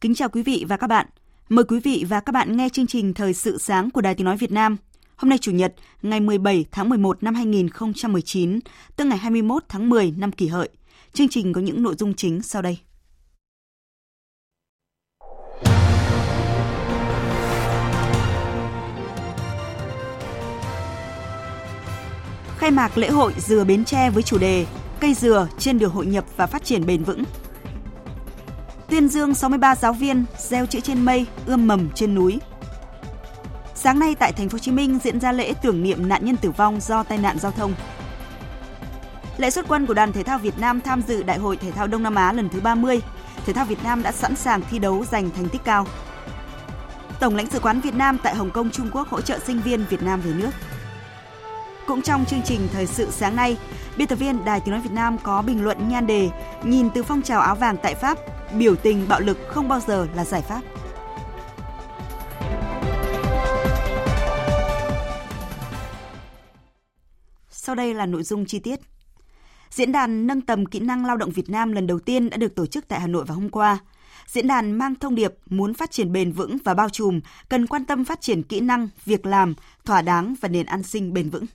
Kính chào quý vị và các bạn. Mời quý vị và các bạn nghe chương trình Thời sự sáng của Đài Tiếng Nói Việt Nam. Hôm nay Chủ nhật, ngày 17 tháng 11 năm 2019, tức ngày 21 tháng 10 năm kỷ hợi. Chương trình có những nội dung chính sau đây. Khai mạc lễ hội dừa Bến Tre với chủ đề Cây dừa trên đường hội nhập và phát triển bền vững. Tuyên dương 63 giáo viên gieo chữ trên mây, ươm mầm trên núi. Sáng nay tại thành phố Hồ Chí Minh diễn ra lễ tưởng niệm nạn nhân tử vong do tai nạn giao thông. Lễ xuất quân của đoàn thể thao Việt Nam tham dự Đại hội thể thao Đông Nam Á lần thứ 30. Thể thao Việt Nam đã sẵn sàng thi đấu giành thành tích cao. Tổng lãnh sự quán Việt Nam tại Hồng Kông Trung Quốc hỗ trợ sinh viên Việt Nam về nước. Cũng trong chương trình thời sự sáng nay, biên tập viên Đài Tiếng nói Việt Nam có bình luận nhan đề Nhìn từ phong trào áo vàng tại Pháp, biểu tình bạo lực không bao giờ là giải pháp. Sau đây là nội dung chi tiết. Diễn đàn nâng tầm kỹ năng lao động Việt Nam lần đầu tiên đã được tổ chức tại Hà Nội vào hôm qua. Diễn đàn mang thông điệp muốn phát triển bền vững và bao trùm, cần quan tâm phát triển kỹ năng, việc làm, thỏa đáng và nền an sinh bền vững.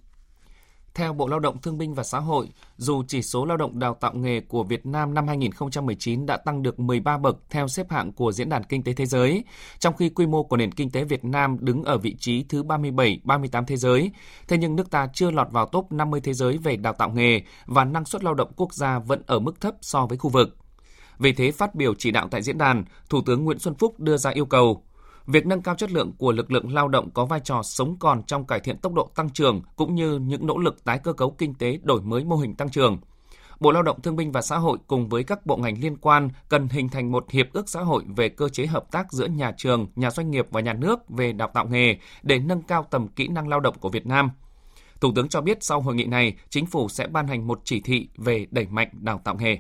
Theo Bộ Lao động Thương binh và Xã hội, dù chỉ số lao động đào tạo nghề của Việt Nam năm 2019 đã tăng được 13 bậc theo xếp hạng của Diễn đàn Kinh tế Thế giới, trong khi quy mô của nền kinh tế Việt Nam đứng ở vị trí thứ 37-38 thế giới, thế nhưng nước ta chưa lọt vào top 50 thế giới về đào tạo nghề và năng suất lao động quốc gia vẫn ở mức thấp so với khu vực. Vì thế, phát biểu chỉ đạo tại diễn đàn, Thủ tướng Nguyễn Xuân Phúc đưa ra yêu cầu Việc nâng cao chất lượng của lực lượng lao động có vai trò sống còn trong cải thiện tốc độ tăng trưởng cũng như những nỗ lực tái cơ cấu kinh tế đổi mới mô hình tăng trưởng. Bộ Lao động Thương binh và Xã hội cùng với các bộ ngành liên quan cần hình thành một hiệp ước xã hội về cơ chế hợp tác giữa nhà trường, nhà doanh nghiệp và nhà nước về đào tạo nghề để nâng cao tầm kỹ năng lao động của Việt Nam. Thủ tướng cho biết sau hội nghị này, chính phủ sẽ ban hành một chỉ thị về đẩy mạnh đào tạo nghề.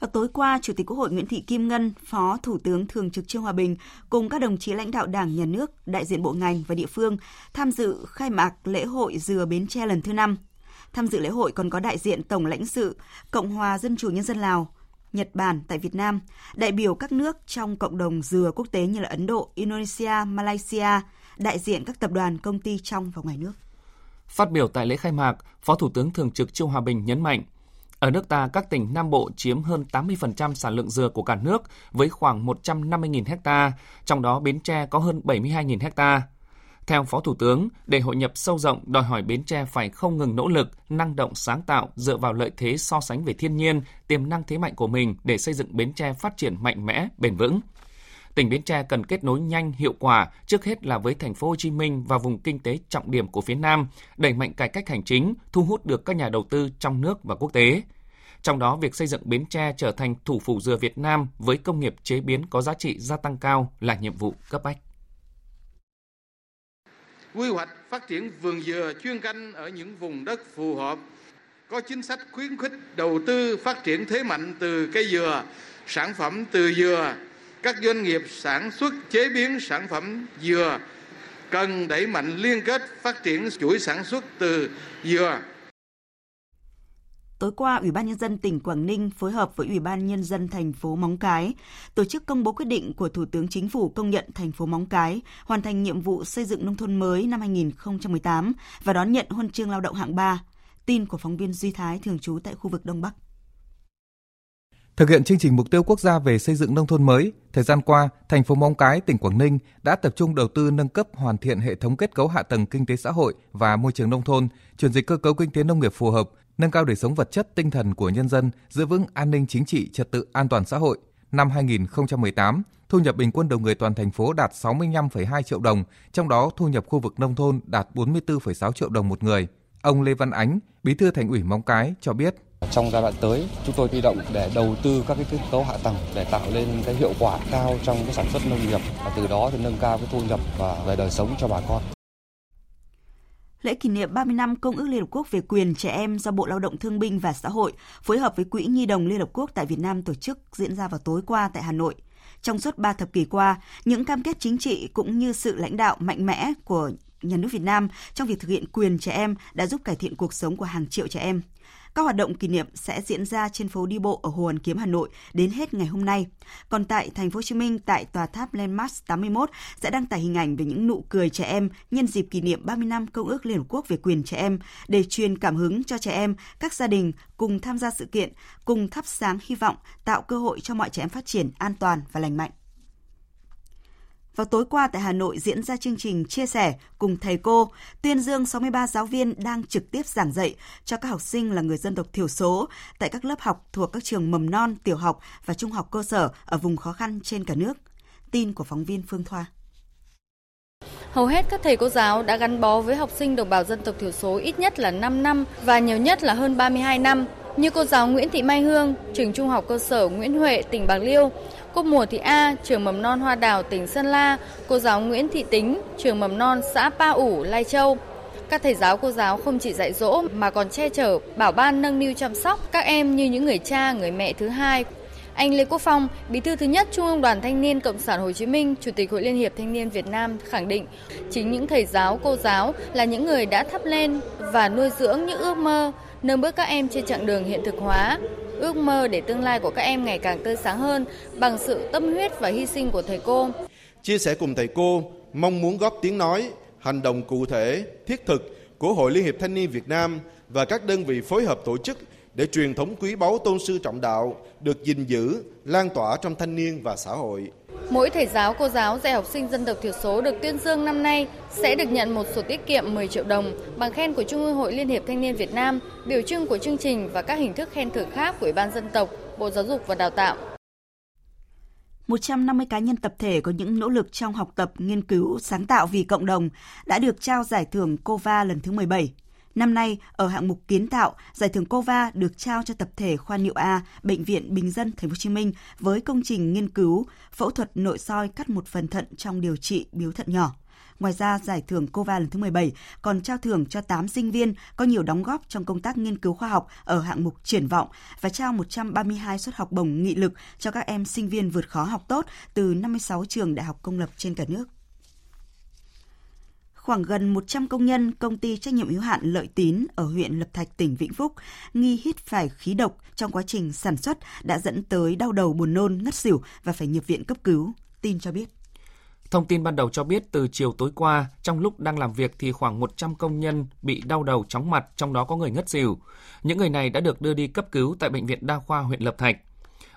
Và tối qua, Chủ tịch Quốc hội Nguyễn Thị Kim Ngân, Phó Thủ tướng Thường trực Trương Hòa Bình cùng các đồng chí lãnh đạo Đảng, Nhà nước, đại diện bộ ngành và địa phương tham dự khai mạc lễ hội dừa Bến Tre lần thứ năm Tham dự lễ hội còn có đại diện Tổng lãnh sự Cộng hòa Dân chủ Nhân dân Lào, Nhật Bản tại Việt Nam, đại biểu các nước trong cộng đồng dừa quốc tế như là Ấn Độ, Indonesia, Malaysia, đại diện các tập đoàn công ty trong và ngoài nước. Phát biểu tại lễ khai mạc, Phó Thủ tướng Thường trực Trương Hòa Bình nhấn mạnh, ở nước ta, các tỉnh Nam Bộ chiếm hơn 80% sản lượng dừa của cả nước với khoảng 150.000 ha, trong đó Bến Tre có hơn 72.000 ha. Theo Phó Thủ tướng, để hội nhập sâu rộng đòi hỏi Bến Tre phải không ngừng nỗ lực, năng động sáng tạo dựa vào lợi thế so sánh về thiên nhiên, tiềm năng thế mạnh của mình để xây dựng Bến Tre phát triển mạnh mẽ, bền vững. Tỉnh Bến Tre cần kết nối nhanh, hiệu quả, trước hết là với thành phố Hồ Chí Minh và vùng kinh tế trọng điểm của phía Nam, đẩy mạnh cải cách hành chính, thu hút được các nhà đầu tư trong nước và quốc tế. Trong đó, việc xây dựng Bến Tre trở thành thủ phủ dừa Việt Nam với công nghiệp chế biến có giá trị gia tăng cao là nhiệm vụ cấp bách. Quy hoạch phát triển vườn dừa chuyên canh ở những vùng đất phù hợp, có chính sách khuyến khích đầu tư phát triển thế mạnh từ cây dừa, sản phẩm từ dừa, các doanh nghiệp sản xuất chế biến sản phẩm dừa cần đẩy mạnh liên kết phát triển chuỗi sản xuất từ dừa Tối qua, Ủy ban Nhân dân tỉnh Quảng Ninh phối hợp với Ủy ban Nhân dân thành phố Móng Cái tổ chức công bố quyết định của Thủ tướng Chính phủ công nhận thành phố Móng Cái hoàn thành nhiệm vụ xây dựng nông thôn mới năm 2018 và đón nhận huân chương lao động hạng 3. Tin của phóng viên Duy Thái thường trú tại khu vực Đông Bắc. Thực hiện chương trình mục tiêu quốc gia về xây dựng nông thôn mới, thời gian qua, thành phố Móng Cái, tỉnh Quảng Ninh đã tập trung đầu tư nâng cấp hoàn thiện hệ thống kết cấu hạ tầng kinh tế xã hội và môi trường nông thôn, chuyển dịch cơ cấu kinh tế nông nghiệp phù hợp, nâng cao đời sống vật chất tinh thần của nhân dân, giữ vững an ninh chính trị, trật tự an toàn xã hội. Năm 2018, thu nhập bình quân đầu người toàn thành phố đạt 65,2 triệu đồng, trong đó thu nhập khu vực nông thôn đạt 44,6 triệu đồng một người. Ông Lê Văn Ánh, Bí thư Thành ủy Móng Cái cho biết trong giai đoạn tới, chúng tôi huy động để đầu tư các cái kết cấu hạ tầng để tạo lên cái hiệu quả cao trong cái sản xuất nông nghiệp và từ đó thì nâng cao cái thu nhập và về đời sống cho bà con. Lễ kỷ niệm 30 năm Công ước Liên Hợp Quốc về quyền trẻ em do Bộ Lao động Thương binh và Xã hội phối hợp với Quỹ Nhi đồng Liên Hợp Quốc tại Việt Nam tổ chức diễn ra vào tối qua tại Hà Nội. Trong suốt 3 thập kỷ qua, những cam kết chính trị cũng như sự lãnh đạo mạnh mẽ của nhà nước Việt Nam trong việc thực hiện quyền trẻ em đã giúp cải thiện cuộc sống của hàng triệu trẻ em. Các hoạt động kỷ niệm sẽ diễn ra trên phố đi bộ ở Hồ Hoàn Kiếm Hà Nội đến hết ngày hôm nay. Còn tại thành phố Hồ Chí Minh tại tòa tháp Landmark 81 sẽ đăng tải hình ảnh về những nụ cười trẻ em nhân dịp kỷ niệm 30 năm Công ước Liên Hợp Quốc về quyền trẻ em để truyền cảm hứng cho trẻ em, các gia đình cùng tham gia sự kiện, cùng thắp sáng hy vọng, tạo cơ hội cho mọi trẻ em phát triển an toàn và lành mạnh. Vào tối qua tại Hà Nội diễn ra chương trình chia sẻ cùng thầy cô, tuyên dương 63 giáo viên đang trực tiếp giảng dạy cho các học sinh là người dân tộc thiểu số tại các lớp học thuộc các trường mầm non, tiểu học và trung học cơ sở ở vùng khó khăn trên cả nước. Tin của phóng viên Phương Thoa. Hầu hết các thầy cô giáo đã gắn bó với học sinh đồng bào dân tộc thiểu số ít nhất là 5 năm và nhiều nhất là hơn 32 năm, như cô giáo Nguyễn Thị Mai Hương, trường trung học cơ sở Nguyễn Huệ, tỉnh Bạc Liêu, cô Mùa Thị A, trường mầm non Hoa Đào, tỉnh Sơn La, cô giáo Nguyễn Thị Tính, trường mầm non xã Pa ủ, Lai Châu. Các thầy giáo cô giáo không chỉ dạy dỗ mà còn che chở, bảo ban nâng niu chăm sóc các em như những người cha, người mẹ thứ hai. Anh Lê Quốc Phong, bí thư thứ nhất Trung ương Đoàn Thanh niên Cộng sản Hồ Chí Minh, Chủ tịch Hội Liên hiệp Thanh niên Việt Nam khẳng định, chính những thầy giáo, cô giáo là những người đã thắp lên và nuôi dưỡng những ước mơ, nâng bước các em trên chặng đường hiện thực hóa, ước mơ để tương lai của các em ngày càng tươi sáng hơn bằng sự tâm huyết và hy sinh của thầy cô. Chia sẻ cùng thầy cô, mong muốn góp tiếng nói, hành động cụ thể, thiết thực của Hội Liên hiệp Thanh niên Việt Nam và các đơn vị phối hợp tổ chức để truyền thống quý báu tôn sư trọng đạo được gìn giữ, lan tỏa trong thanh niên và xã hội. Mỗi thầy giáo, cô giáo dạy học sinh dân tộc thiểu số được tuyên dương năm nay sẽ được nhận một sổ tiết kiệm 10 triệu đồng, bằng khen của Trung ương Hội Liên hiệp Thanh niên Việt Nam, biểu trưng của chương trình và các hình thức khen thưởng khác của Ủy ban dân tộc, Bộ Giáo dục và Đào tạo. 150 cá nhân tập thể có những nỗ lực trong học tập, nghiên cứu, sáng tạo vì cộng đồng đã được trao giải thưởng COVA lần thứ 17. Năm nay, ở hạng mục kiến tạo, giải thưởng COVA được trao cho tập thể khoa niệu A, Bệnh viện Bình dân Thành phố Hồ Chí Minh với công trình nghiên cứu phẫu thuật nội soi cắt một phần thận trong điều trị biếu thận nhỏ. Ngoài ra, giải thưởng COVA lần thứ 17 còn trao thưởng cho 8 sinh viên có nhiều đóng góp trong công tác nghiên cứu khoa học ở hạng mục triển vọng và trao 132 suất học bổng nghị lực cho các em sinh viên vượt khó học tốt từ 56 trường đại học công lập trên cả nước khoảng gần 100 công nhân công ty trách nhiệm hữu hạn Lợi Tín ở huyện Lập Thạch, tỉnh Vĩnh Phúc nghi hít phải khí độc trong quá trình sản xuất đã dẫn tới đau đầu buồn nôn, ngất xỉu và phải nhập viện cấp cứu. Tin cho biết. Thông tin ban đầu cho biết từ chiều tối qua, trong lúc đang làm việc thì khoảng 100 công nhân bị đau đầu chóng mặt, trong đó có người ngất xỉu. Những người này đã được đưa đi cấp cứu tại Bệnh viện Đa khoa huyện Lập Thạch.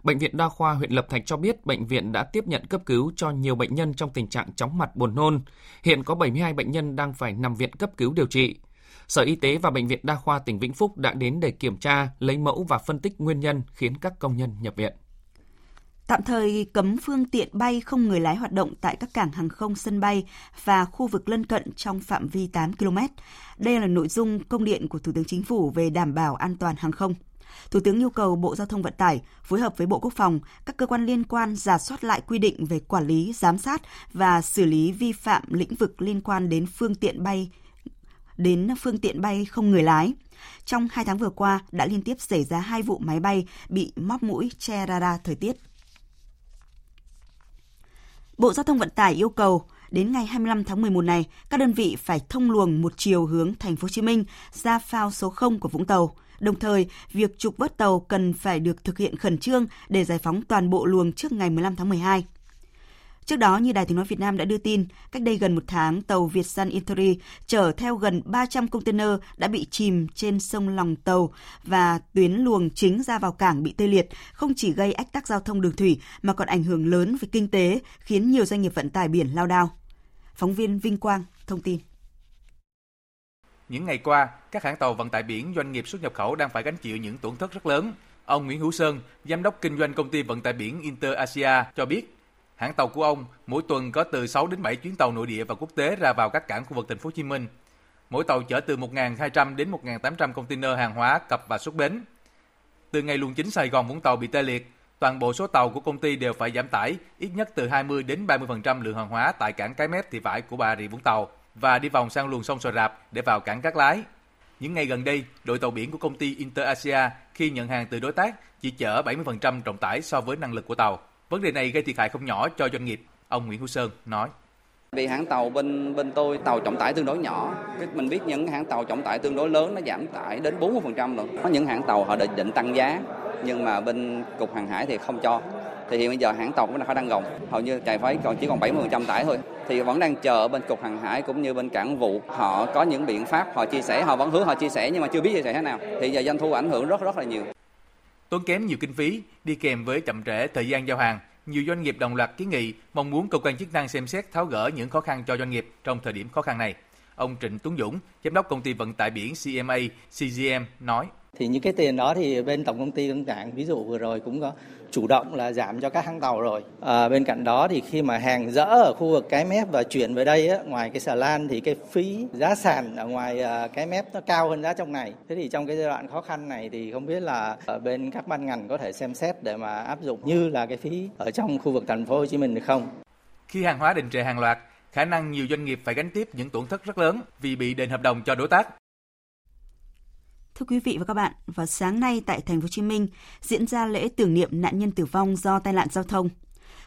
Bệnh viện Đa khoa huyện Lập Thạch cho biết bệnh viện đã tiếp nhận cấp cứu cho nhiều bệnh nhân trong tình trạng chóng mặt buồn nôn. Hiện có 72 bệnh nhân đang phải nằm viện cấp cứu điều trị. Sở Y tế và Bệnh viện Đa khoa tỉnh Vĩnh Phúc đã đến để kiểm tra, lấy mẫu và phân tích nguyên nhân khiến các công nhân nhập viện. Tạm thời cấm phương tiện bay không người lái hoạt động tại các cảng hàng không sân bay và khu vực lân cận trong phạm vi 8 km. Đây là nội dung công điện của Thủ tướng Chính phủ về đảm bảo an toàn hàng không. Thủ tướng yêu cầu Bộ Giao thông Vận tải phối hợp với Bộ Quốc phòng, các cơ quan liên quan giả soát lại quy định về quản lý, giám sát và xử lý vi phạm lĩnh vực liên quan đến phương tiện bay đến phương tiện bay không người lái. Trong hai tháng vừa qua đã liên tiếp xảy ra hai vụ máy bay bị móc mũi che radar thời tiết. Bộ Giao thông Vận tải yêu cầu đến ngày 25 tháng 11 này, các đơn vị phải thông luồng một chiều hướng thành phố Hồ Chí Minh ra phao số 0 của Vũng Tàu. Đồng thời, việc trục vớt tàu cần phải được thực hiện khẩn trương để giải phóng toàn bộ luồng trước ngày 15 tháng 12. Trước đó, như Đài tiếng nói Việt Nam đã đưa tin, cách đây gần một tháng, tàu Việt Sun Interi chở theo gần 300 container đã bị chìm trên sông lòng tàu và tuyến luồng chính ra vào cảng bị tê liệt, không chỉ gây ách tắc giao thông đường thủy mà còn ảnh hưởng lớn về kinh tế, khiến nhiều doanh nghiệp vận tải biển lao đao. Phóng viên Vinh Quang thông tin. Những ngày qua, các hãng tàu vận tải biển doanh nghiệp xuất nhập khẩu đang phải gánh chịu những tổn thất rất lớn. Ông Nguyễn Hữu Sơn, giám đốc kinh doanh công ty vận tải biển Inter Asia cho biết, hãng tàu của ông mỗi tuần có từ 6 đến 7 chuyến tàu nội địa và quốc tế ra vào các cảng khu vực thành phố Hồ Chí Minh. Mỗi tàu chở từ 1.200 đến 1.800 container hàng hóa cập và xuất bến. Từ ngày luồng chính Sài Gòn Vũng Tàu bị tê liệt, toàn bộ số tàu của công ty đều phải giảm tải ít nhất từ 20 đến 30% lượng hàng hóa tại cảng Cái Mép Thị Vải của Bà Rịa Vũng Tàu và đi vòng sang luồng sông Sò Rạp để vào cảng Cát Lái. Những ngày gần đây, đội tàu biển của công ty Interasia khi nhận hàng từ đối tác chỉ chở 70% trọng tải so với năng lực của tàu. Vấn đề này gây thiệt hại không nhỏ cho doanh nghiệp, ông Nguyễn Hữu Sơn nói. Vì hãng tàu bên bên tôi tàu trọng tải tương đối nhỏ, mình biết những hãng tàu trọng tải tương đối lớn nó giảm tải đến 40% rồi. Có những hãng tàu họ định tăng giá nhưng mà bên cục hàng hải thì không cho. Thì hiện bây giờ hãng tàu cũng đã đang gồng, hầu như chạy phải còn chỉ còn 70% tải thôi. Thì vẫn đang chờ bên cục hàng hải cũng như bên cảng vụ họ có những biện pháp họ chia sẻ, họ vẫn hứa họ chia sẻ nhưng mà chưa biết chia sẻ thế nào. Thì giờ doanh thu ảnh hưởng rất rất là nhiều. Tốn kém nhiều kinh phí đi kèm với chậm trễ thời gian giao hàng nhiều doanh nghiệp đồng loạt kiến nghị mong muốn cơ quan chức năng xem xét tháo gỡ những khó khăn cho doanh nghiệp trong thời điểm khó khăn này. Ông Trịnh Tuấn Dũng, giám đốc công ty vận tải biển CMA CGM nói: thì những cái tiền đó thì bên tổng công ty Tân Cảng ví dụ vừa rồi cũng có chủ động là giảm cho các hãng tàu rồi. À, bên cạnh đó thì khi mà hàng dỡ ở khu vực cái mép và chuyển về đây á, ngoài cái xà lan thì cái phí giá sàn ở ngoài à, cái mép nó cao hơn giá trong này. Thế thì trong cái giai đoạn khó khăn này thì không biết là ở bên các ban ngành có thể xem xét để mà áp dụng như là cái phí ở trong khu vực thành phố Hồ Chí Minh được không? Khi hàng hóa đình trệ hàng loạt, khả năng nhiều doanh nghiệp phải gánh tiếp những tổn thất rất lớn vì bị đền hợp đồng cho đối tác. Thưa quý vị và các bạn, vào sáng nay tại thành phố Hồ Chí Minh diễn ra lễ tưởng niệm nạn nhân tử vong do tai nạn giao thông.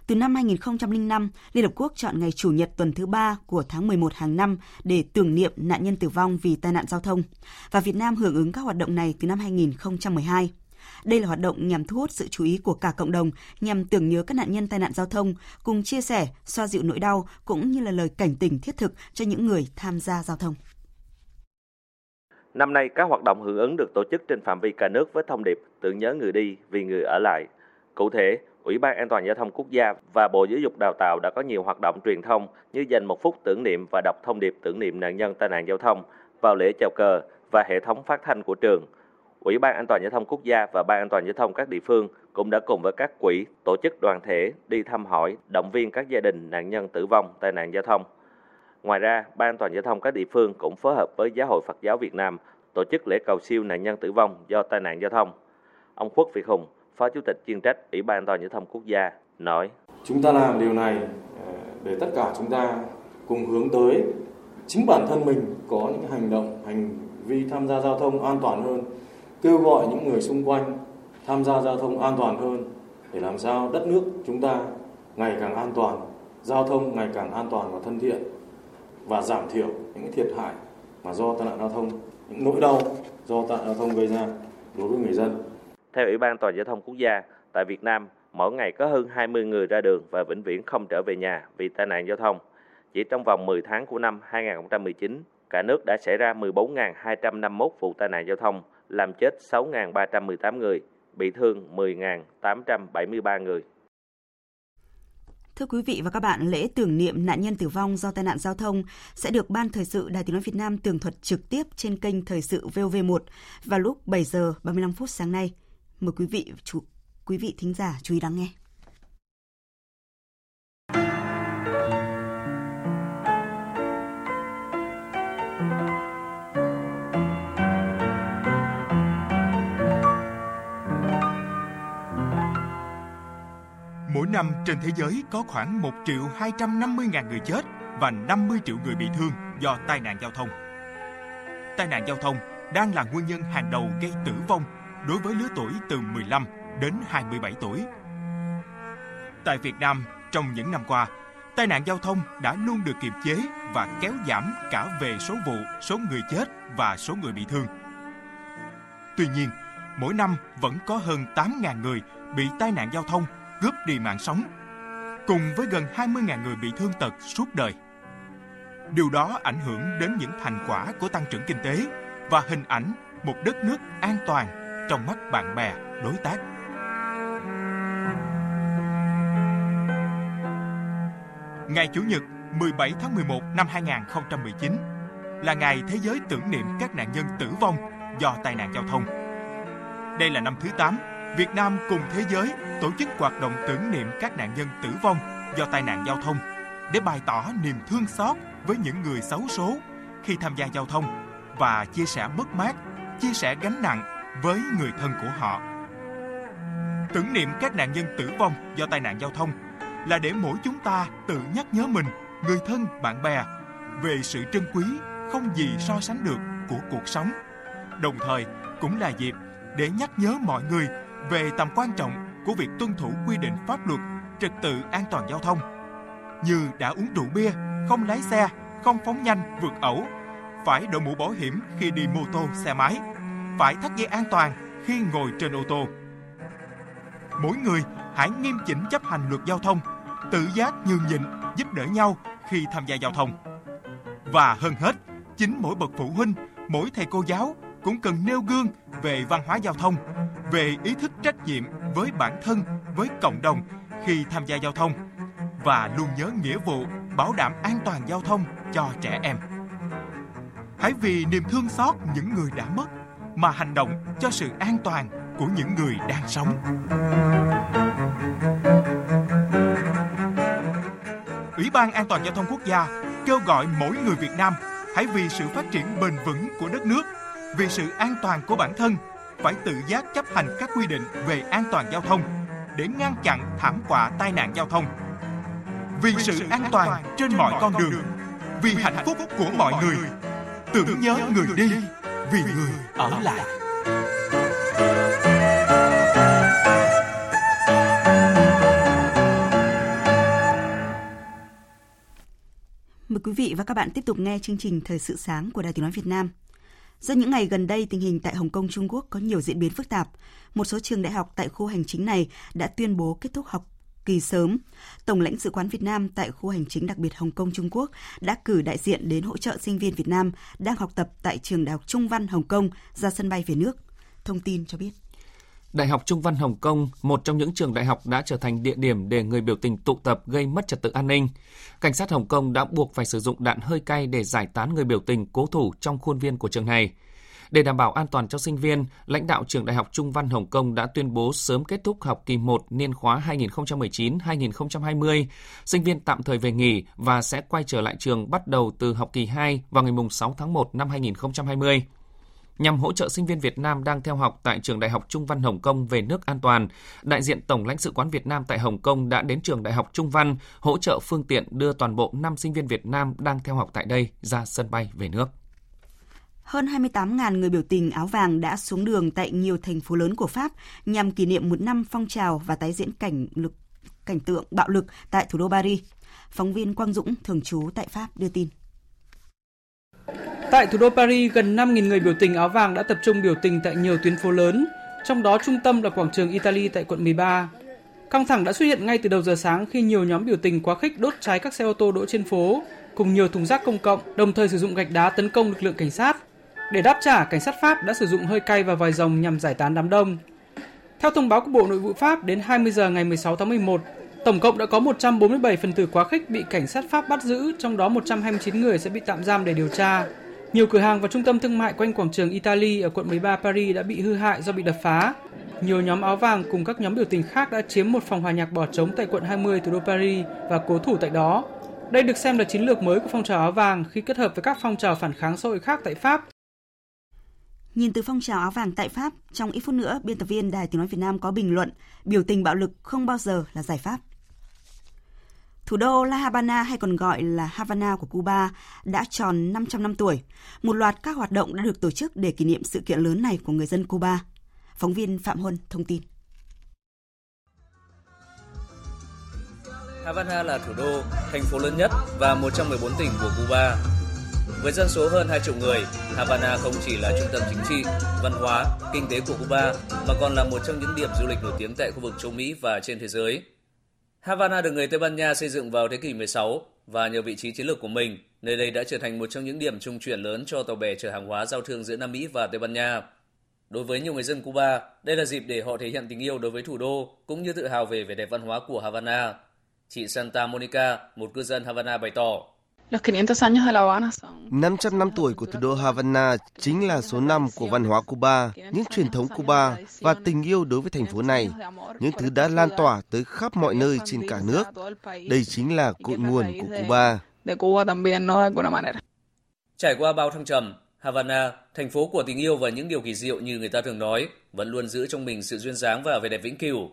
Từ năm 2005, Liên Hợp Quốc chọn ngày Chủ nhật tuần thứ ba của tháng 11 hàng năm để tưởng niệm nạn nhân tử vong vì tai nạn giao thông. Và Việt Nam hưởng ứng các hoạt động này từ năm 2012. Đây là hoạt động nhằm thu hút sự chú ý của cả cộng đồng, nhằm tưởng nhớ các nạn nhân tai nạn giao thông, cùng chia sẻ, xoa dịu nỗi đau, cũng như là lời cảnh tỉnh thiết thực cho những người tham gia giao thông. Năm nay, các hoạt động hưởng ứng được tổ chức trên phạm vi cả nước với thông điệp tưởng nhớ người đi vì người ở lại. Cụ thể, Ủy ban An toàn Giao thông Quốc gia và Bộ Giáo dục Đào tạo đã có nhiều hoạt động truyền thông như dành một phút tưởng niệm và đọc thông điệp tưởng niệm nạn nhân tai nạn giao thông vào lễ chào cờ và hệ thống phát thanh của trường. Ủy ban An toàn Giao thông Quốc gia và Ban An toàn Giao thông các địa phương cũng đã cùng với các quỹ, tổ chức đoàn thể đi thăm hỏi, động viên các gia đình nạn nhân tử vong tai nạn giao thông. Ngoài ra, Ban an toàn giao thông các địa phương cũng phối hợp với Giáo hội Phật giáo Việt Nam tổ chức lễ cầu siêu nạn nhân tử vong do tai nạn giao thông. Ông Khuất Việt Hùng, Phó Chủ tịch chuyên trách Ủy ban an toàn giao thông quốc gia nói: Chúng ta làm điều này ờ, để tất cả chúng ta cùng hướng tới chính bản thân mình có những hành động, hành vi tham gia giao thông an toàn hơn, kêu gọi những người xung quanh tham gia giao thông an toàn hơn để làm sao đất nước chúng ta ngày càng an toàn, giao thông ngày càng an toàn và thân thiện và giảm thiểu những thiệt hại mà do tai nạn giao thông, những nỗi đau do tai nạn giao thông gây ra đối với người dân. Theo Ủy ban Toàn giao thông quốc gia, tại Việt Nam, mỗi ngày có hơn 20 người ra đường và vĩnh viễn không trở về nhà vì tai nạn giao thông. Chỉ trong vòng 10 tháng của năm 2019, cả nước đã xảy ra 14.251 vụ tai nạn giao thông, làm chết 6.318 người, bị thương 10.873 người. Thưa quý vị và các bạn, lễ tưởng niệm nạn nhân tử vong do tai nạn giao thông sẽ được Ban Thời sự Đài Tiếng Nói Việt Nam tường thuật trực tiếp trên kênh Thời sự VOV1 vào lúc 7 giờ 35 phút sáng nay. Mời quý vị chú, quý vị thính giả chú ý lắng nghe. Mỗi năm trên thế giới có khoảng 1 triệu 250 ngàn người chết và 50 triệu người bị thương do tai nạn giao thông. Tai nạn giao thông đang là nguyên nhân hàng đầu gây tử vong đối với lứa tuổi từ 15 đến 27 tuổi. Tại Việt Nam, trong những năm qua, tai nạn giao thông đã luôn được kiềm chế và kéo giảm cả về số vụ, số người chết và số người bị thương. Tuy nhiên, mỗi năm vẫn có hơn 8.000 người bị tai nạn giao thông cướp đi mạng sống, cùng với gần 20.000 người bị thương tật suốt đời. Điều đó ảnh hưởng đến những thành quả của tăng trưởng kinh tế và hình ảnh một đất nước an toàn trong mắt bạn bè, đối tác. Ngày Chủ nhật 17 tháng 11 năm 2019, là ngày thế giới tưởng niệm các nạn nhân tử vong do tai nạn giao thông. Đây là năm thứ 8, Việt Nam cùng thế giới tổ chức hoạt động tưởng niệm các nạn nhân tử vong do tai nạn giao thông để bày tỏ niềm thương xót với những người xấu số khi tham gia giao thông và chia sẻ mất mát, chia sẻ gánh nặng với người thân của họ. Tưởng niệm các nạn nhân tử vong do tai nạn giao thông là để mỗi chúng ta tự nhắc nhớ mình, người thân, bạn bè về sự trân quý không gì so sánh được của cuộc sống. Đồng thời cũng là dịp để nhắc nhớ mọi người về tầm quan trọng của việc tuân thủ quy định pháp luật, trật tự an toàn giao thông như đã uống rượu bia, không lái xe, không phóng nhanh, vượt ẩu, phải đội mũ bảo hiểm khi đi mô tô, xe máy, phải thắt dây an toàn khi ngồi trên ô tô. Mỗi người hãy nghiêm chỉnh chấp hành luật giao thông, tự giác nhường nhịn, giúp đỡ nhau khi tham gia giao thông. Và hơn hết, chính mỗi bậc phụ huynh, mỗi thầy cô giáo cũng cần nêu gương về văn hóa giao thông, về ý thức trách nhiệm với bản thân, với cộng đồng khi tham gia giao thông và luôn nhớ nghĩa vụ bảo đảm an toàn giao thông cho trẻ em. Hãy vì niềm thương xót những người đã mất mà hành động cho sự an toàn của những người đang sống. Ủy ban An toàn giao thông quốc gia kêu gọi mỗi người Việt Nam hãy vì sự phát triển bền vững của đất nước, vì sự an toàn của bản thân phải tự giác chấp hành các quy định về an toàn giao thông để ngăn chặn thảm họa tai nạn giao thông vì sự an toàn trên mọi con đường, vì hạnh phúc của mọi người. Tưởng nhớ người đi, vì người ở lại. Mời quý vị và các bạn tiếp tục nghe chương trình Thời sự sáng của Đài Tiếng Nói Việt Nam. Do những ngày gần đây, tình hình tại Hồng Kông, Trung Quốc có nhiều diễn biến phức tạp. Một số trường đại học tại khu hành chính này đã tuyên bố kết thúc học kỳ sớm, Tổng lãnh sự quán Việt Nam tại khu hành chính đặc biệt Hồng Kông Trung Quốc đã cử đại diện đến hỗ trợ sinh viên Việt Nam đang học tập tại trường Đại học Trung văn Hồng Kông ra sân bay về nước. Thông tin cho biết. Đại học Trung văn Hồng Kông, một trong những trường đại học đã trở thành địa điểm để người biểu tình tụ tập gây mất trật tự an ninh. Cảnh sát Hồng Kông đã buộc phải sử dụng đạn hơi cay để giải tán người biểu tình cố thủ trong khuôn viên của trường này. Để đảm bảo an toàn cho sinh viên, lãnh đạo trường Đại học Trung văn Hồng Kông đã tuyên bố sớm kết thúc học kỳ 1 niên khóa 2019-2020. Sinh viên tạm thời về nghỉ và sẽ quay trở lại trường bắt đầu từ học kỳ 2 vào ngày 6 tháng 1 năm 2020 nhằm hỗ trợ sinh viên Việt Nam đang theo học tại trường Đại học Trung văn Hồng Kông về nước an toàn. Đại diện Tổng lãnh sự quán Việt Nam tại Hồng Kông đã đến trường Đại học Trung văn hỗ trợ phương tiện đưa toàn bộ 5 sinh viên Việt Nam đang theo học tại đây ra sân bay về nước hơn 28.000 người biểu tình áo vàng đã xuống đường tại nhiều thành phố lớn của Pháp nhằm kỷ niệm một năm phong trào và tái diễn cảnh lực, cảnh tượng bạo lực tại thủ đô Paris. Phóng viên Quang Dũng, thường trú tại Pháp, đưa tin. Tại thủ đô Paris, gần 5.000 người biểu tình áo vàng đã tập trung biểu tình tại nhiều tuyến phố lớn, trong đó trung tâm là quảng trường Italy tại quận 13. Căng thẳng đã xuất hiện ngay từ đầu giờ sáng khi nhiều nhóm biểu tình quá khích đốt cháy các xe ô tô đỗ trên phố, cùng nhiều thùng rác công cộng, đồng thời sử dụng gạch đá tấn công lực lượng cảnh sát. Để đáp trả, cảnh sát Pháp đã sử dụng hơi cay và vòi rồng nhằm giải tán đám đông. Theo thông báo của Bộ Nội vụ Pháp, đến 20 giờ ngày 16 tháng 11, tổng cộng đã có 147 phần tử quá khích bị cảnh sát Pháp bắt giữ, trong đó 129 người sẽ bị tạm giam để điều tra. Nhiều cửa hàng và trung tâm thương mại quanh quảng trường Italy ở quận 13 Paris đã bị hư hại do bị đập phá. Nhiều nhóm áo vàng cùng các nhóm biểu tình khác đã chiếm một phòng hòa nhạc bỏ trống tại quận 20 thủ đô Paris và cố thủ tại đó. Đây được xem là chiến lược mới của phong trào áo vàng khi kết hợp với các phong trào phản kháng xã hội khác tại Pháp Nhìn từ phong trào áo vàng tại Pháp, trong ít phút nữa, biên tập viên Đài Tiếng Nói Việt Nam có bình luận biểu tình bạo lực không bao giờ là giải pháp. Thủ đô La Habana hay còn gọi là Havana của Cuba đã tròn 500 năm tuổi. Một loạt các hoạt động đã được tổ chức để kỷ niệm sự kiện lớn này của người dân Cuba. Phóng viên Phạm Huân thông tin. Havana là thủ đô, thành phố lớn nhất và một trong 14 tỉnh của Cuba với dân số hơn 2 triệu người, Havana không chỉ là trung tâm chính trị, văn hóa, kinh tế của Cuba mà còn là một trong những điểm du lịch nổi tiếng tại khu vực châu Mỹ và trên thế giới. Havana được người Tây Ban Nha xây dựng vào thế kỷ 16 và nhờ vị trí chiến lược của mình, nơi đây đã trở thành một trong những điểm trung chuyển lớn cho tàu bè chở hàng hóa giao thương giữa Nam Mỹ và Tây Ban Nha. Đối với nhiều người dân Cuba, đây là dịp để họ thể hiện tình yêu đối với thủ đô cũng như tự hào về vẻ đẹp văn hóa của Havana. Chị Santa Monica, một cư dân Havana bày tỏ, 500 năm tuổi của thủ đô Havana chính là số năm của văn hóa Cuba, những truyền thống Cuba và tình yêu đối với thành phố này, những thứ đã lan tỏa tới khắp mọi nơi trên cả nước. Đây chính là cội nguồn của Cuba. Trải qua bao thăng trầm, Havana, thành phố của tình yêu và những điều kỳ diệu như người ta thường nói, vẫn luôn giữ trong mình sự duyên dáng và vẻ đẹp vĩnh cửu.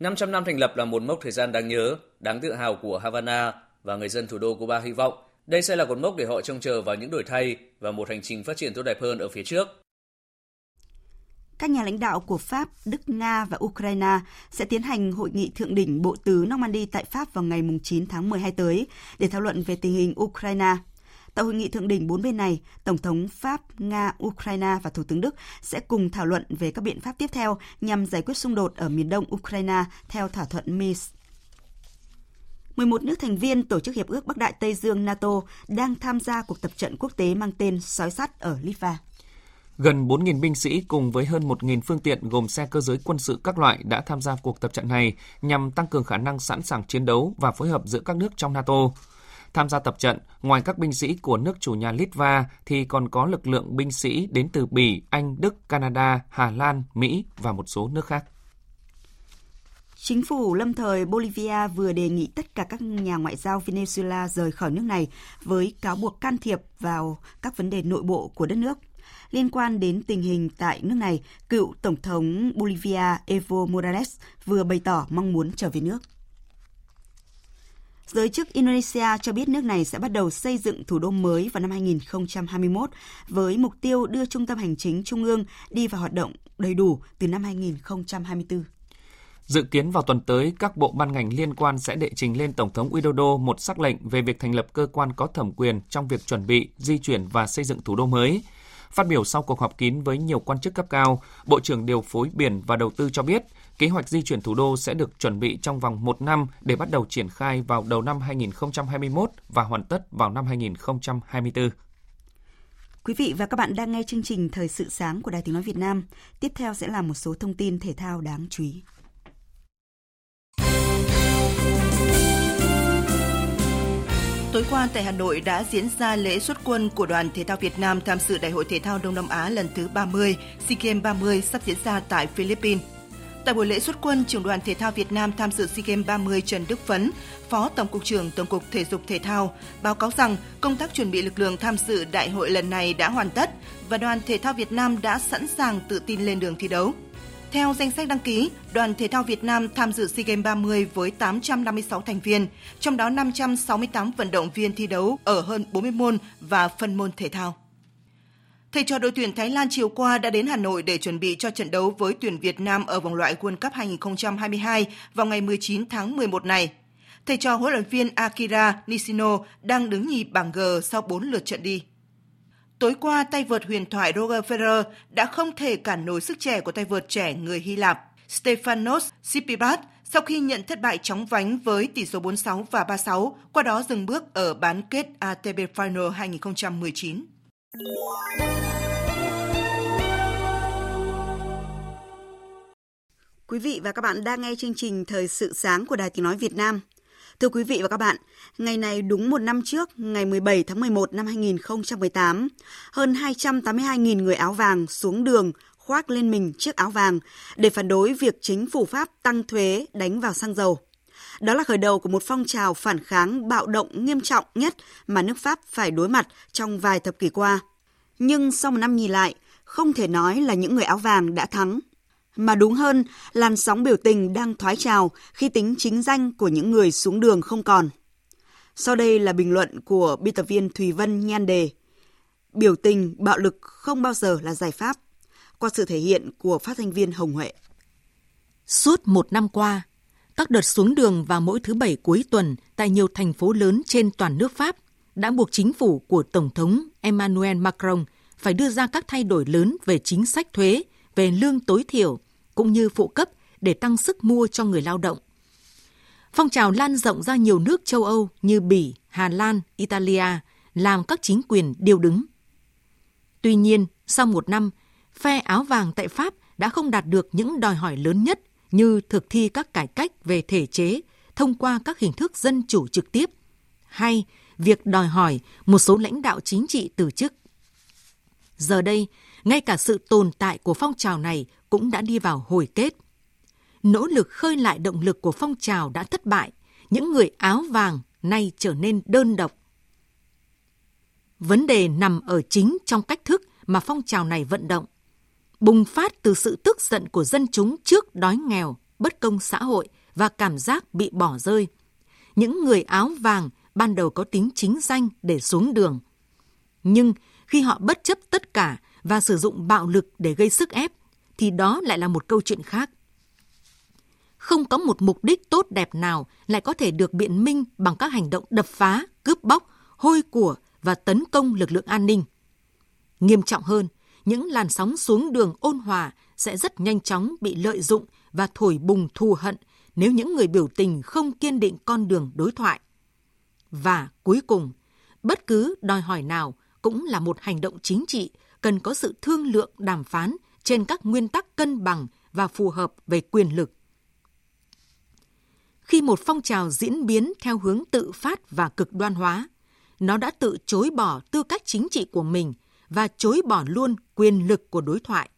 500 năm thành lập là một mốc thời gian đáng nhớ, đáng tự hào của Havana và người dân thủ đô Cuba hy vọng đây sẽ là cột mốc để họ trông chờ vào những đổi thay và một hành trình phát triển tốt đẹp hơn ở phía trước. Các nhà lãnh đạo của Pháp, Đức, Nga và Ukraine sẽ tiến hành hội nghị thượng đỉnh Bộ Tứ Normandy tại Pháp vào ngày 9 tháng 12 tới để thảo luận về tình hình Ukraine. Tại hội nghị thượng đỉnh bốn bên này, Tổng thống Pháp, Nga, Ukraine và Thủ tướng Đức sẽ cùng thảo luận về các biện pháp tiếp theo nhằm giải quyết xung đột ở miền đông Ukraine theo thỏa thuận Minsk. 11 nước thành viên Tổ chức Hiệp ước Bắc Đại Tây Dương NATO đang tham gia cuộc tập trận quốc tế mang tên Sói sắt ở Litva. Gần 4.000 binh sĩ cùng với hơn 1.000 phương tiện gồm xe cơ giới quân sự các loại đã tham gia cuộc tập trận này nhằm tăng cường khả năng sẵn sàng chiến đấu và phối hợp giữa các nước trong NATO. Tham gia tập trận, ngoài các binh sĩ của nước chủ nhà Litva thì còn có lực lượng binh sĩ đến từ Bỉ, Anh, Đức, Canada, Hà Lan, Mỹ và một số nước khác. Chính phủ lâm thời Bolivia vừa đề nghị tất cả các nhà ngoại giao Venezuela rời khỏi nước này với cáo buộc can thiệp vào các vấn đề nội bộ của đất nước. Liên quan đến tình hình tại nước này, cựu Tổng thống Bolivia Evo Morales vừa bày tỏ mong muốn trở về nước. Giới chức Indonesia cho biết nước này sẽ bắt đầu xây dựng thủ đô mới vào năm 2021 với mục tiêu đưa trung tâm hành chính trung ương đi vào hoạt động đầy đủ từ năm 2024. Dự kiến vào tuần tới, các bộ ban ngành liên quan sẽ đệ trình lên Tổng thống Widodo một sắc lệnh về việc thành lập cơ quan có thẩm quyền trong việc chuẩn bị, di chuyển và xây dựng thủ đô mới. Phát biểu sau cuộc họp kín với nhiều quan chức cấp cao, Bộ trưởng Điều phối Biển và Đầu tư cho biết, kế hoạch di chuyển thủ đô sẽ được chuẩn bị trong vòng một năm để bắt đầu triển khai vào đầu năm 2021 và hoàn tất vào năm 2024. Quý vị và các bạn đang nghe chương trình Thời sự sáng của Đài Tiếng Nói Việt Nam. Tiếp theo sẽ là một số thông tin thể thao đáng chú ý. Tối qua tại Hà Nội đã diễn ra lễ xuất quân của đoàn thể thao Việt Nam tham dự Đại hội thể thao Đông Nam Á lần thứ 30, SEA Games 30 sắp diễn ra tại Philippines. Tại buổi lễ xuất quân, trưởng đoàn thể thao Việt Nam tham dự SEA Games 30 Trần Đức Phấn, Phó Tổng cục trưởng Tổng cục Thể dục Thể thao, báo cáo rằng công tác chuẩn bị lực lượng tham dự đại hội lần này đã hoàn tất và đoàn thể thao Việt Nam đã sẵn sàng tự tin lên đường thi đấu. Theo danh sách đăng ký, đoàn thể thao Việt Nam tham dự SEA Games 30 với 856 thành viên, trong đó 568 vận động viên thi đấu ở hơn 40 môn và phân môn thể thao. Thầy trò đội tuyển Thái Lan chiều qua đã đến Hà Nội để chuẩn bị cho trận đấu với tuyển Việt Nam ở vòng loại World Cup 2022 vào ngày 19 tháng 11 này. Thầy trò huấn luyện viên Akira Nishino đang đứng nhì bảng G sau 4 lượt trận đi. Tối qua, tay vợt huyền thoại Roger Federer đã không thể cản nổi sức trẻ của tay vợt trẻ người Hy Lạp Stefanos Tsitsipas sau khi nhận thất bại chóng vánh với tỷ số 46 và 36, qua đó dừng bước ở bán kết ATP Final 2019. Quý vị và các bạn đang nghe chương trình Thời sự sáng của Đài Tiếng Nói Việt Nam. Thưa quý vị và các bạn, ngày này đúng một năm trước, ngày 17 tháng 11 năm 2018, hơn 282.000 người áo vàng xuống đường khoác lên mình chiếc áo vàng để phản đối việc chính phủ Pháp tăng thuế đánh vào xăng dầu. Đó là khởi đầu của một phong trào phản kháng bạo động nghiêm trọng nhất mà nước Pháp phải đối mặt trong vài thập kỷ qua. Nhưng sau một năm nhìn lại, không thể nói là những người áo vàng đã thắng mà đúng hơn, làn sóng biểu tình đang thoái trào khi tính chính danh của những người xuống đường không còn. Sau đây là bình luận của biên tập viên Thùy Vân nhan đề Biểu tình, bạo lực không bao giờ là giải pháp, qua sự thể hiện của phát thanh viên Hồng Huệ. Suốt một năm qua, các đợt xuống đường vào mỗi thứ bảy cuối tuần tại nhiều thành phố lớn trên toàn nước Pháp đã buộc chính phủ của Tổng thống Emmanuel Macron phải đưa ra các thay đổi lớn về chính sách thuế, về lương tối thiểu cũng như phụ cấp để tăng sức mua cho người lao động. Phong trào lan rộng ra nhiều nước châu Âu như Bỉ, Hà Lan, Italia làm các chính quyền điều đứng. Tuy nhiên, sau một năm, phe áo vàng tại Pháp đã không đạt được những đòi hỏi lớn nhất như thực thi các cải cách về thể chế thông qua các hình thức dân chủ trực tiếp hay việc đòi hỏi một số lãnh đạo chính trị từ chức. Giờ đây, ngay cả sự tồn tại của phong trào này cũng đã đi vào hồi kết. Nỗ lực khơi lại động lực của phong trào đã thất bại, những người áo vàng nay trở nên đơn độc. Vấn đề nằm ở chính trong cách thức mà phong trào này vận động. Bùng phát từ sự tức giận của dân chúng trước đói nghèo, bất công xã hội và cảm giác bị bỏ rơi. Những người áo vàng ban đầu có tính chính danh để xuống đường. Nhưng khi họ bất chấp tất cả và sử dụng bạo lực để gây sức ép, thì đó lại là một câu chuyện khác. Không có một mục đích tốt đẹp nào lại có thể được biện minh bằng các hành động đập phá, cướp bóc, hôi của và tấn công lực lượng an ninh. Nghiêm trọng hơn, những làn sóng xuống đường ôn hòa sẽ rất nhanh chóng bị lợi dụng và thổi bùng thù hận nếu những người biểu tình không kiên định con đường đối thoại. Và cuối cùng, bất cứ đòi hỏi nào cũng là một hành động chính trị cần có sự thương lượng đàm phán trên các nguyên tắc cân bằng và phù hợp về quyền lực. Khi một phong trào diễn biến theo hướng tự phát và cực đoan hóa, nó đã tự chối bỏ tư cách chính trị của mình và chối bỏ luôn quyền lực của đối thoại.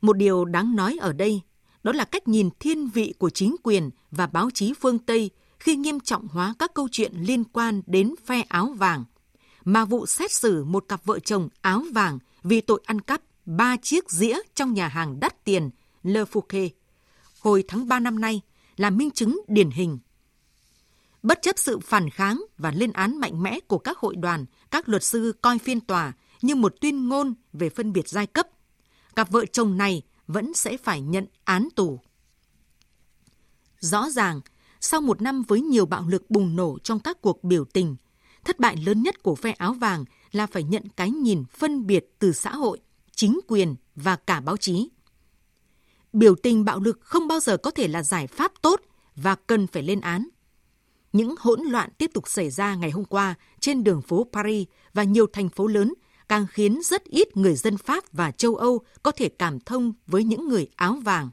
Một điều đáng nói ở đây đó là cách nhìn thiên vị của chính quyền và báo chí phương Tây khi nghiêm trọng hóa các câu chuyện liên quan đến phe áo vàng, mà vụ xét xử một cặp vợ chồng áo vàng vì tội ăn cắp ba chiếc dĩa trong nhà hàng đắt tiền Le Fouquet hồi tháng 3 năm nay là minh chứng điển hình. Bất chấp sự phản kháng và lên án mạnh mẽ của các hội đoàn, các luật sư coi phiên tòa như một tuyên ngôn về phân biệt giai cấp, cặp vợ chồng này vẫn sẽ phải nhận án tù. Rõ ràng, sau một năm với nhiều bạo lực bùng nổ trong các cuộc biểu tình, thất bại lớn nhất của phe áo vàng là phải nhận cái nhìn phân biệt từ xã hội, chính quyền và cả báo chí. Biểu tình bạo lực không bao giờ có thể là giải pháp tốt và cần phải lên án. Những hỗn loạn tiếp tục xảy ra ngày hôm qua trên đường phố Paris và nhiều thành phố lớn càng khiến rất ít người dân Pháp và châu Âu có thể cảm thông với những người áo vàng.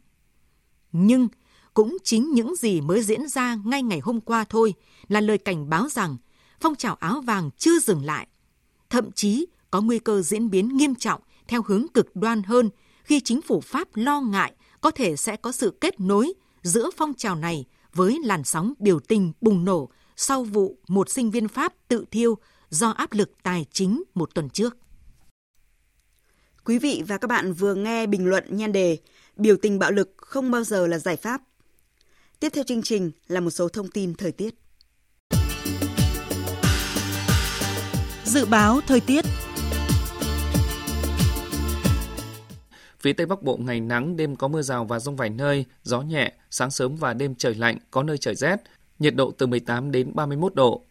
Nhưng cũng chính những gì mới diễn ra ngay ngày hôm qua thôi là lời cảnh báo rằng phong trào áo vàng chưa dừng lại. Thậm chí có nguy cơ diễn biến nghiêm trọng theo hướng cực đoan hơn khi chính phủ Pháp lo ngại có thể sẽ có sự kết nối giữa phong trào này với làn sóng biểu tình bùng nổ sau vụ một sinh viên Pháp tự thiêu do áp lực tài chính một tuần trước. Quý vị và các bạn vừa nghe bình luận nhan đề Biểu tình bạo lực không bao giờ là giải pháp. Tiếp theo chương trình là một số thông tin thời tiết. Dự báo thời tiết Phía Tây Bắc Bộ ngày nắng, đêm có mưa rào và rông vài nơi, gió nhẹ, sáng sớm và đêm trời lạnh, có nơi trời rét, nhiệt độ từ 18 đến 31 độ.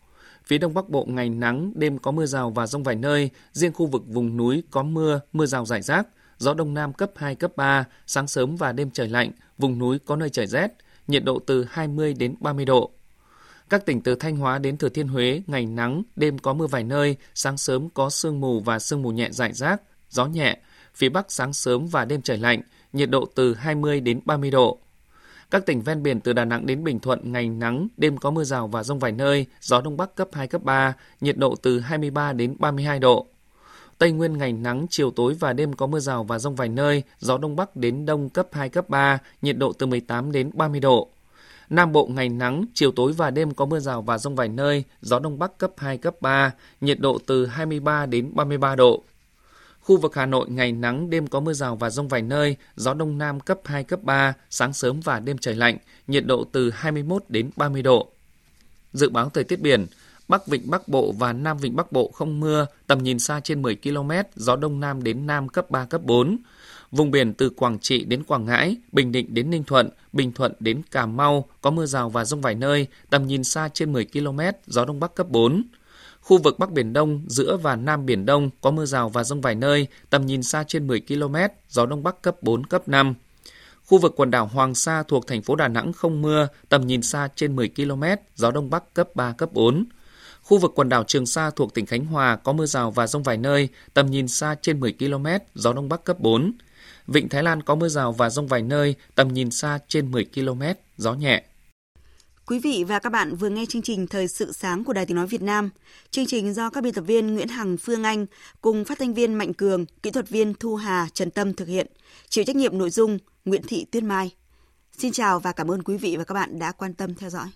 Phía Đông Bắc Bộ ngày nắng, đêm có mưa rào và rông vài nơi, riêng khu vực vùng núi có mưa, mưa rào rải rác, gió Đông Nam cấp 2, cấp 3, sáng sớm và đêm trời lạnh, vùng núi có nơi trời rét, nhiệt độ từ 20 đến 30 độ. Các tỉnh từ Thanh Hóa đến Thừa Thiên Huế, ngày nắng, đêm có mưa vài nơi, sáng sớm có sương mù và sương mù nhẹ rải rác, gió nhẹ, phía Bắc sáng sớm và đêm trời lạnh, nhiệt độ từ 20 đến 30 độ. Các tỉnh ven biển từ Đà Nẵng đến Bình Thuận ngày nắng, đêm có mưa rào và rông vài nơi, gió đông bắc cấp 2 cấp 3, nhiệt độ từ 23 đến 32 độ. Tây Nguyên ngày nắng, chiều tối và đêm có mưa rào và rông vài nơi, gió đông bắc đến đông cấp 2 cấp 3, nhiệt độ từ 18 đến 30 độ. Nam Bộ ngày nắng, chiều tối và đêm có mưa rào và rông vài nơi, gió đông bắc cấp 2 cấp 3, nhiệt độ từ 23 đến 33 độ. Khu vực Hà Nội ngày nắng, đêm có mưa rào và rông vài nơi, gió đông nam cấp 2, cấp 3, sáng sớm và đêm trời lạnh, nhiệt độ từ 21 đến 30 độ. Dự báo thời tiết biển, Bắc Vịnh Bắc Bộ và Nam Vịnh Bắc Bộ không mưa, tầm nhìn xa trên 10 km, gió đông nam đến nam cấp 3, cấp 4. Vùng biển từ Quảng Trị đến Quảng Ngãi, Bình Định đến Ninh Thuận, Bình Thuận đến Cà Mau có mưa rào và rông vài nơi, tầm nhìn xa trên 10 km, gió đông bắc cấp 4. Khu vực Bắc Biển Đông, giữa và Nam Biển Đông có mưa rào và rông vài nơi, tầm nhìn xa trên 10 km, gió Đông Bắc cấp 4, cấp 5. Khu vực quần đảo Hoàng Sa thuộc thành phố Đà Nẵng không mưa, tầm nhìn xa trên 10 km, gió Đông Bắc cấp 3, cấp 4. Khu vực quần đảo Trường Sa thuộc tỉnh Khánh Hòa có mưa rào và rông vài nơi, tầm nhìn xa trên 10 km, gió Đông Bắc cấp 4. Vịnh Thái Lan có mưa rào và rông vài nơi, tầm nhìn xa trên 10 km, gió nhẹ. Quý vị và các bạn vừa nghe chương trình Thời sự sáng của Đài Tiếng Nói Việt Nam. Chương trình do các biên tập viên Nguyễn Hằng, Phương Anh cùng phát thanh viên Mạnh Cường, kỹ thuật viên Thu Hà, Trần Tâm thực hiện. Chịu trách nhiệm nội dung Nguyễn Thị Tuyết Mai. Xin chào và cảm ơn quý vị và các bạn đã quan tâm theo dõi.